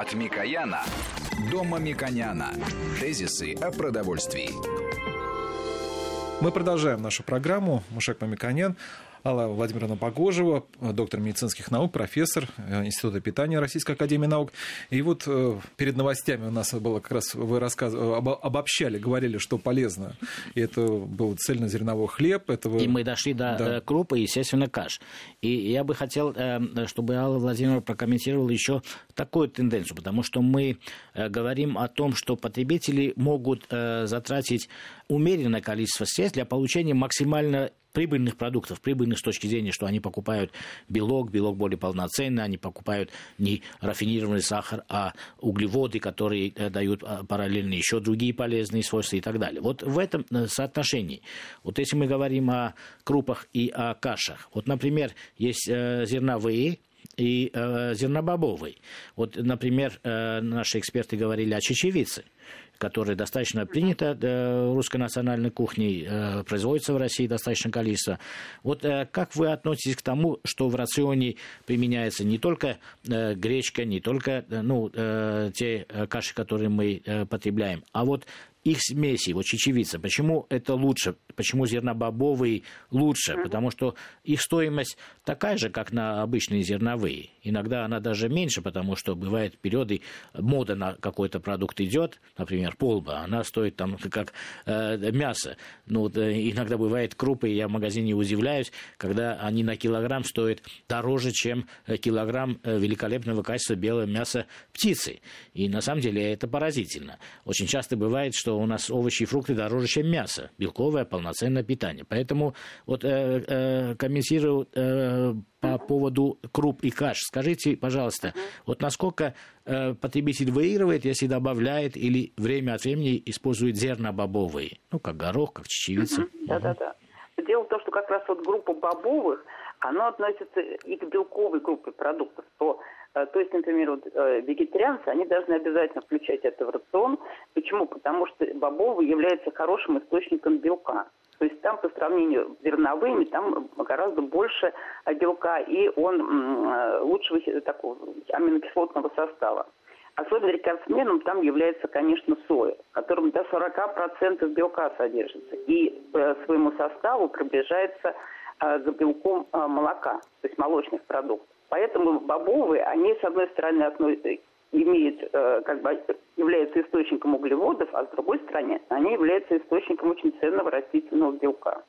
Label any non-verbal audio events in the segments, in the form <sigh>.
От Микояна до Мамиконяна. Тезисы о продовольствии. Мы продолжаем нашу программу. Мушек Мамиконян. Алла Владимировна Погожева, доктор медицинских наук, профессор э, Института питания Российской Академии Наук. И вот э, перед новостями у нас было как раз, вы рассказ... обобщали, говорили, что полезно. И это был цельнозерновой хлеб. Это вы... И мы дошли до да. Э, крупы, естественно, каш. И я бы хотел, чтобы Алла Владимировна прокомментировала еще такую тенденцию, потому что мы говорим о том, что потребители могут затратить умеренное количество средств для получения максимально прибыльных продуктов, прибыльных с точки зрения, что они покупают белок, белок более полноценный, они покупают не рафинированный сахар, а углеводы, которые э, дают а, параллельно еще другие полезные свойства и так далее. Вот в этом э, соотношении, вот если мы говорим о крупах и о кашах, вот, например, есть э, зерновые, и э, зернобобовый. Вот, например, э, наши эксперты говорили о чечевице которая достаточно принята э, русской национальной кухней, э, производится в России достаточно количество. Вот э, как вы относитесь к тому, что в рационе применяется не только гречка, не только ну, те каши, которые мы потребляем, а вот их смеси, вот чечевица, почему это лучше, почему зернобобовые лучше? Потому что их стоимость такая же, как на обычные зерновые. Иногда она даже меньше, потому что бывают периоды, мода на какой-то продукт идет, например, полба, она стоит там <laughs> как э, мясо. Ну, вот, э, иногда бывает крупы, я в магазине удивляюсь, когда они на килограмм стоят дороже, чем э, килограмм э, великолепного качества белого мяса птицы. И на самом деле это поразительно. Очень часто бывает, что у нас овощи и фрукты дороже, чем мясо. Белковое полноценное питание. Поэтому вот э, э, комментирую э, по поводу круп и каш. Скажите, пожалуйста, вот насколько э, потребитель выигрывает, если добавляет или время от времени использует зернобобовые, ну, как горох, как чечевица? Да-да-да. Дело в том, что как раз вот группа бобовых, она относится и к белковой группе продуктов, то то есть, например, вот, э, вегетарианцы, они должны обязательно включать это в рацион. Почему? Потому что бобовый является хорошим источником белка. То есть там по сравнению с зерновыми, там гораздо больше белка, и он э, лучшего такого аминокислотного состава. Особенно рекордсменом там является, конечно, соя, в котором до 40% белка содержится. И по своему составу приближается к белкам молока, то есть молочных продуктов. Поэтому бобовые, они, с одной стороны, имеют, э, как бы, являются источником углеводов, а с другой стороны, они являются источником очень ценного растительного белка.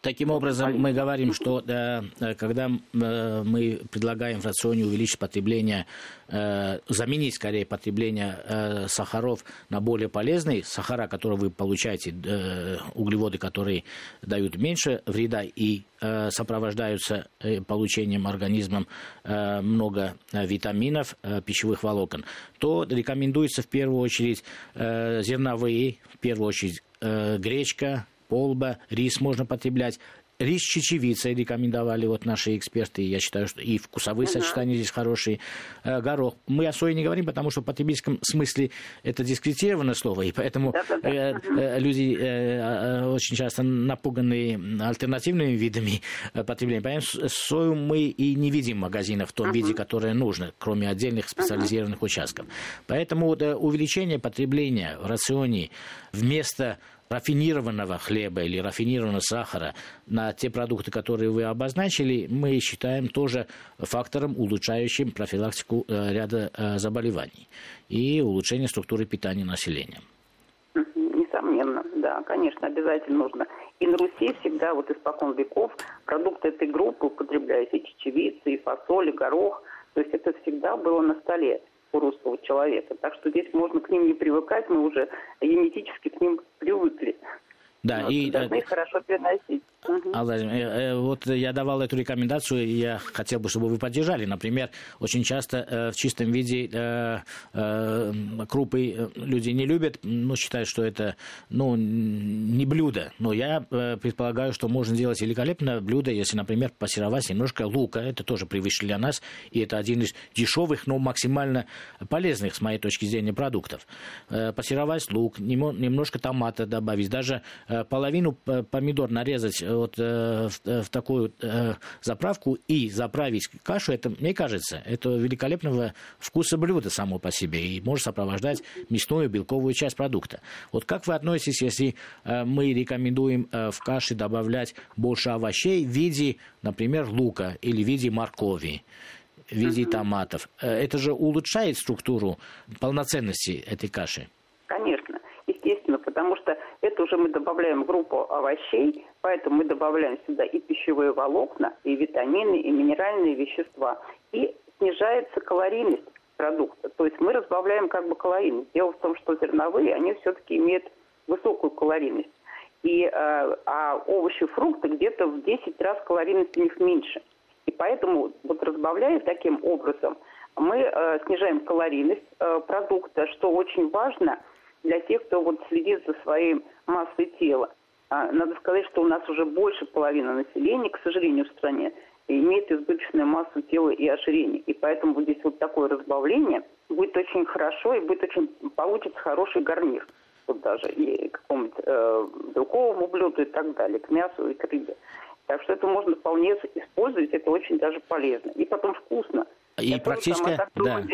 Таким образом, мы говорим, что да, э, когда э, мы предлагаем в рационе увеличить потребление, э, заменить скорее потребление сахаров на более полезные сахара, которые вы получаете, углеводы, которые дают меньше вреда и сопровождаются получением организмом много витаминов, пищевых волокон, то рекомендуется в первую очередь зерновые, в первую очередь гречка, полба, рис можно потреблять. Рис с чечевицей рекомендовали вот наши эксперты. Я считаю, что и вкусовые uh-huh. сочетания здесь хорошие. Э, горох. Мы о сое не говорим, потому что в потребительском смысле это дискредитированное слово, и поэтому э, э, люди очень часто напуганы альтернативными видами потребления. Поэтому сою мы и не видим в магазинах в том uh-huh. виде, которое нужно, кроме отдельных специализированных uh-huh. участков. Поэтому вот, увеличение потребления в рационе вместо рафинированного хлеба или рафинированного сахара на те продукты, которые вы обозначили, мы считаем тоже фактором, улучшающим профилактику э, ряда э, заболеваний и улучшение структуры питания населения. Несомненно, да, конечно, обязательно нужно. И на Руси всегда, вот испокон веков, продукты этой группы употребляют и чечевицы, и фасоль, и горох. То есть это всегда было на столе у русского человека. Так что здесь можно к ним не привыкать, мы уже генетически к ним привыкли. Да, вот, и должны их хорошо переносить. Алла, э, э, вот я давал эту рекомендацию, и я хотел бы, чтобы вы поддержали. Например, очень часто э, в чистом виде крупы люди не любят, ну, считают, что это, ну, не блюдо. Но я предполагаю, что можно делать великолепное блюдо, если, например, пассеровать немножко лука. Это тоже привычно для нас, и это один из дешевых, но максимально полезных, с моей точки зрения, продуктов. Пассеровать лук, немножко томата добавить, даже половину помидор нарезать вот в, в такую заправку и заправить кашу, это, мне кажется, это великолепного вкуса блюда само по себе и может сопровождать мясную белковую часть продукта. Вот как вы относитесь, если мы рекомендуем в каше добавлять больше овощей в виде, например, лука или в виде моркови? в виде томатов. Это же улучшает структуру полноценности этой каши. Потому что это уже мы добавляем группу овощей, поэтому мы добавляем сюда и пищевые волокна, и витамины, и минеральные вещества. И снижается калорийность продукта. То есть мы разбавляем как бы калорийность. Дело в том, что зерновые, они все-таки имеют высокую калорийность. И, э, а овощи, фрукты где-то в 10 раз калорийность у них меньше. И поэтому, вот разбавляя таким образом, мы э, снижаем калорийность э, продукта, что очень важно для тех, кто вот следит за своей массой тела. А, надо сказать, что у нас уже больше половины населения, к сожалению, в стране имеет избыточную массу тела и ожирение. И поэтому вот здесь вот такое разбавление будет очень хорошо и будет очень получится хороший гарнир. Вот даже и какому-нибудь э, белковому блюду и так далее, к мясу и к рыбе. Так что это можно вполне использовать, это очень даже полезно. И потом вкусно. И я практическая, да,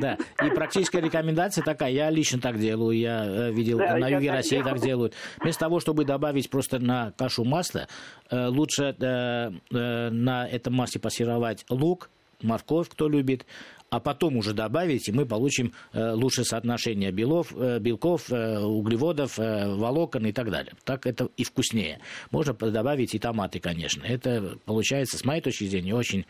да, и практическая рекомендация такая, я лично так делаю, я э, видел да, на юге России так, так делают. Вместо того, чтобы добавить просто на кашу масло, э, лучше э, на этом масле пассеровать лук, морковь, кто любит, а потом уже добавить, и мы получим э, лучшее соотношение белов, э, белков, э, углеводов, волокон и так далее. Так это и вкуснее. Можно добавить и томаты, конечно. Это получается, с моей точки зрения, очень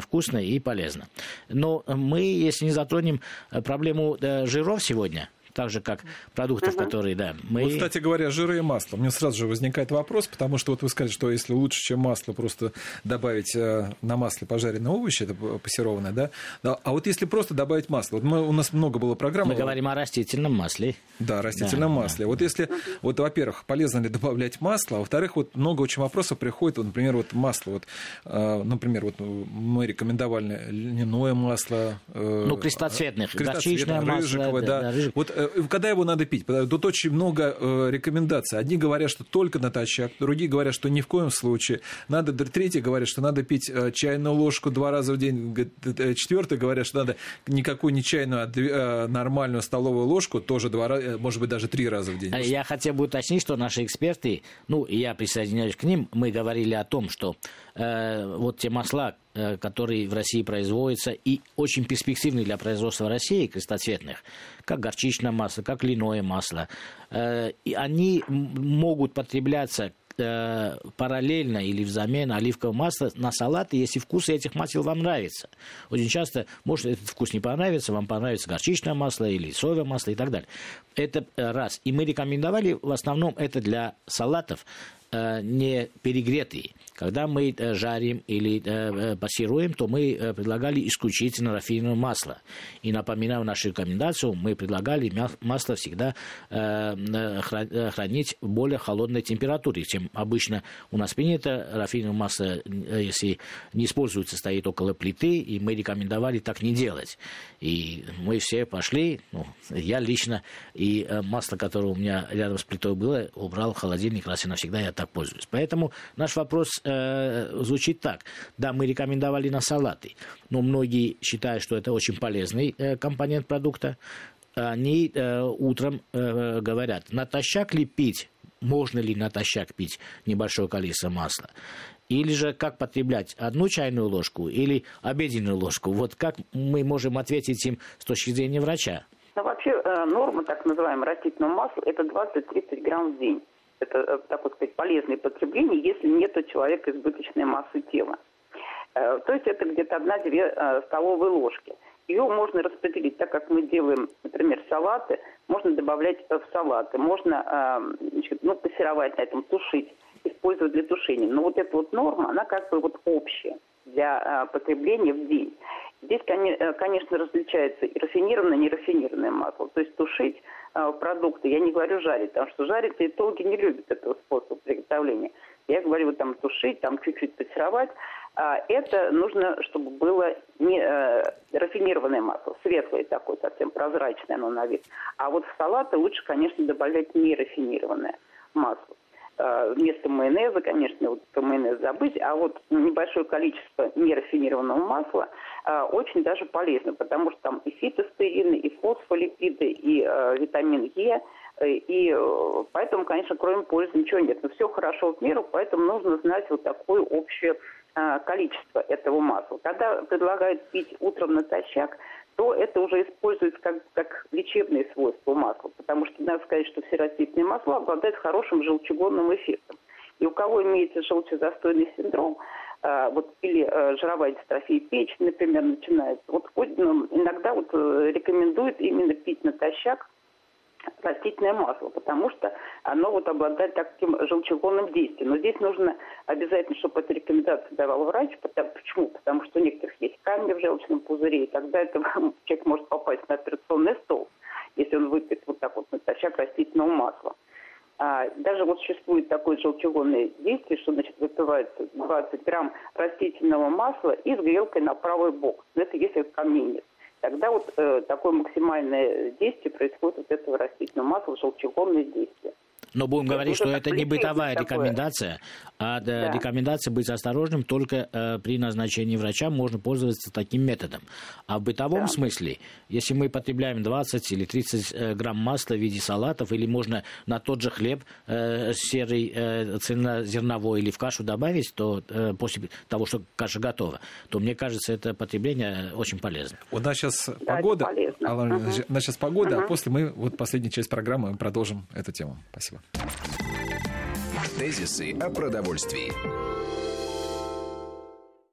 вкусно и полезно. Но мы, если не затронем проблему жиров сегодня, так же, как продуктов, угу. которые, да. Мы... Вот, кстати говоря, жиры и масло. Мне сразу же возникает вопрос, потому что вот вы сказали, что если лучше, чем масло, просто добавить э, на масле пожаренные овощи, это пассерованное, да? А вот если просто добавить масло, вот мы, у нас много было программ... Мы говорим о растительном масле. Да, растительном да, масле. Да. Вот если, вот, во-первых, полезно ли добавлять масло, а во-вторых, вот много очень вопросов приходит, вот, например, вот масло, вот, э, например, вот мы рекомендовали льняное масло. Э, ну, крестоцветных, горчичное масло. Да, да. Да, вот когда его надо пить? Тут очень много э, рекомендаций. Одни говорят, что только натощак, другие говорят, что ни в коем случае. Надо, третьи говорят, что надо пить э, чайную ложку два раза в день. Четвертые говорят, что надо никакую не чайную, а нормальную столовую ложку тоже два раза, может быть, даже три раза в день. Я хотел бы уточнить, что наши эксперты, ну, я присоединяюсь к ним, мы говорили о том, что э, вот те масла, Э, который в России производится и очень перспективный для производства России крестоцветных, как горчичное масло, как льняное масло. Э, и они могут потребляться параллельно или взамен оливкового масла на салаты, если вкус этих масел вам нравится. Очень часто, может, этот вкус не понравится, вам понравится горчичное масло или соевое масло и так далее. Это раз. И мы рекомендовали в основном это для салатов, не перегретые. Когда мы э, жарим или э, э, пассируем, то мы предлагали исключительно рафинированное масло. И напоминаю нашу рекомендацию, мы предлагали масло всегда хранить в более холодной температуре, чем обычно у нас принято. Рафинированное масло, если не используется, стоит около плиты, и мы рекомендовали так не делать. И мы все пошли, ну, я лично, и масло, которое у меня рядом с плитой было, убрал в холодильник раз и навсегда, я так пользуюсь. Поэтому наш вопрос э, звучит так. Да, мы рекомендовали на салаты, но многие считают, что это очень полезный э, компонент продукта. Они э, утром э, говорят, натощак ли пить, можно ли натощак пить небольшое количество масла. Или же как потреблять одну чайную ложку или обеденную ложку. Вот как мы можем ответить им с точки зрения врача? Ну, вообще э, норма так называемого растительного масла это 20-30 грамм в день это, э, так вот сказать, полезное потребление, если нет у человека избыточной массы тела. Э, то есть это где-то одна-две э, столовые ложки. Ее можно распределить, так как мы делаем, например, салаты, можно добавлять в салаты, можно значит, ну, пассеровать на этом, тушить, использовать для тушения. Но вот эта вот норма, она как бы вот общая для потребления в день. Здесь, конечно, различается и рафинированное, и нерафинированное масло. То есть тушить а, продукты. Я не говорю жарить, потому что жарить диетологи не любят этого способа приготовления. Я говорю вот там тушить, там чуть-чуть пассеровать. А это нужно, чтобы было не э, рафинированное масло, светлое такое, совсем прозрачное оно на вид. А вот в салаты лучше, конечно, добавлять нерафинированное масло. Э, вместо майонеза, конечно, вот про майонез забыть, а вот небольшое количество нерафинированного масла э, очень даже полезно, потому что там и фитостерины, и фосфолипиды, и э, витамин Е, и поэтому, конечно, кроме пользы ничего нет. Но все хорошо в меру, поэтому нужно знать вот такое общее количество этого масла. Когда предлагают пить утром натощак, то это уже используется как, как лечебные свойства масла, потому что надо сказать, что все растительные масла обладают хорошим желчегонным эффектом. И у кого имеется желчезастойный синдром, э, вот, или э, жировая дистрофия печени, например, начинается, вот ну, иногда вот э, рекомендуют именно пить натощак растительное масло, потому что оно вот обладает таким желчегонным действием. Но здесь нужно обязательно, чтобы эту рекомендацию давал врач. Почему? Потому что у некоторых есть камни в желчном пузыре, и тогда это, <laughs> человек может попасть на операционный стол, если он выпьет вот так вот натощак растительного масла. А, даже вот существует такое желчегонное действие, что значит выпивается 20 грамм растительного масла и с грелкой на правый бок. Это если камней нет тогда вот э, такое максимальное действие происходит от этого растительного масла, желчегонное действие. Но будем это говорить, что это не бытовая такое. рекомендация, а да. рекомендация быть осторожным только э, при назначении врача можно пользоваться таким методом. А в бытовом да. смысле, если мы потребляем 20 или 30 э, грамм масла в виде салатов, или можно на тот же хлеб э, серый э, цельнозерновой или в кашу добавить, то э, после того, что каша готова, то мне кажется, это потребление очень полезно. У нас сейчас да, погода, Алла, угу. у нас сейчас погода, угу. а после мы вот последнюю часть программы продолжим эту тему. Спасибо. Тезисы о продовольствии.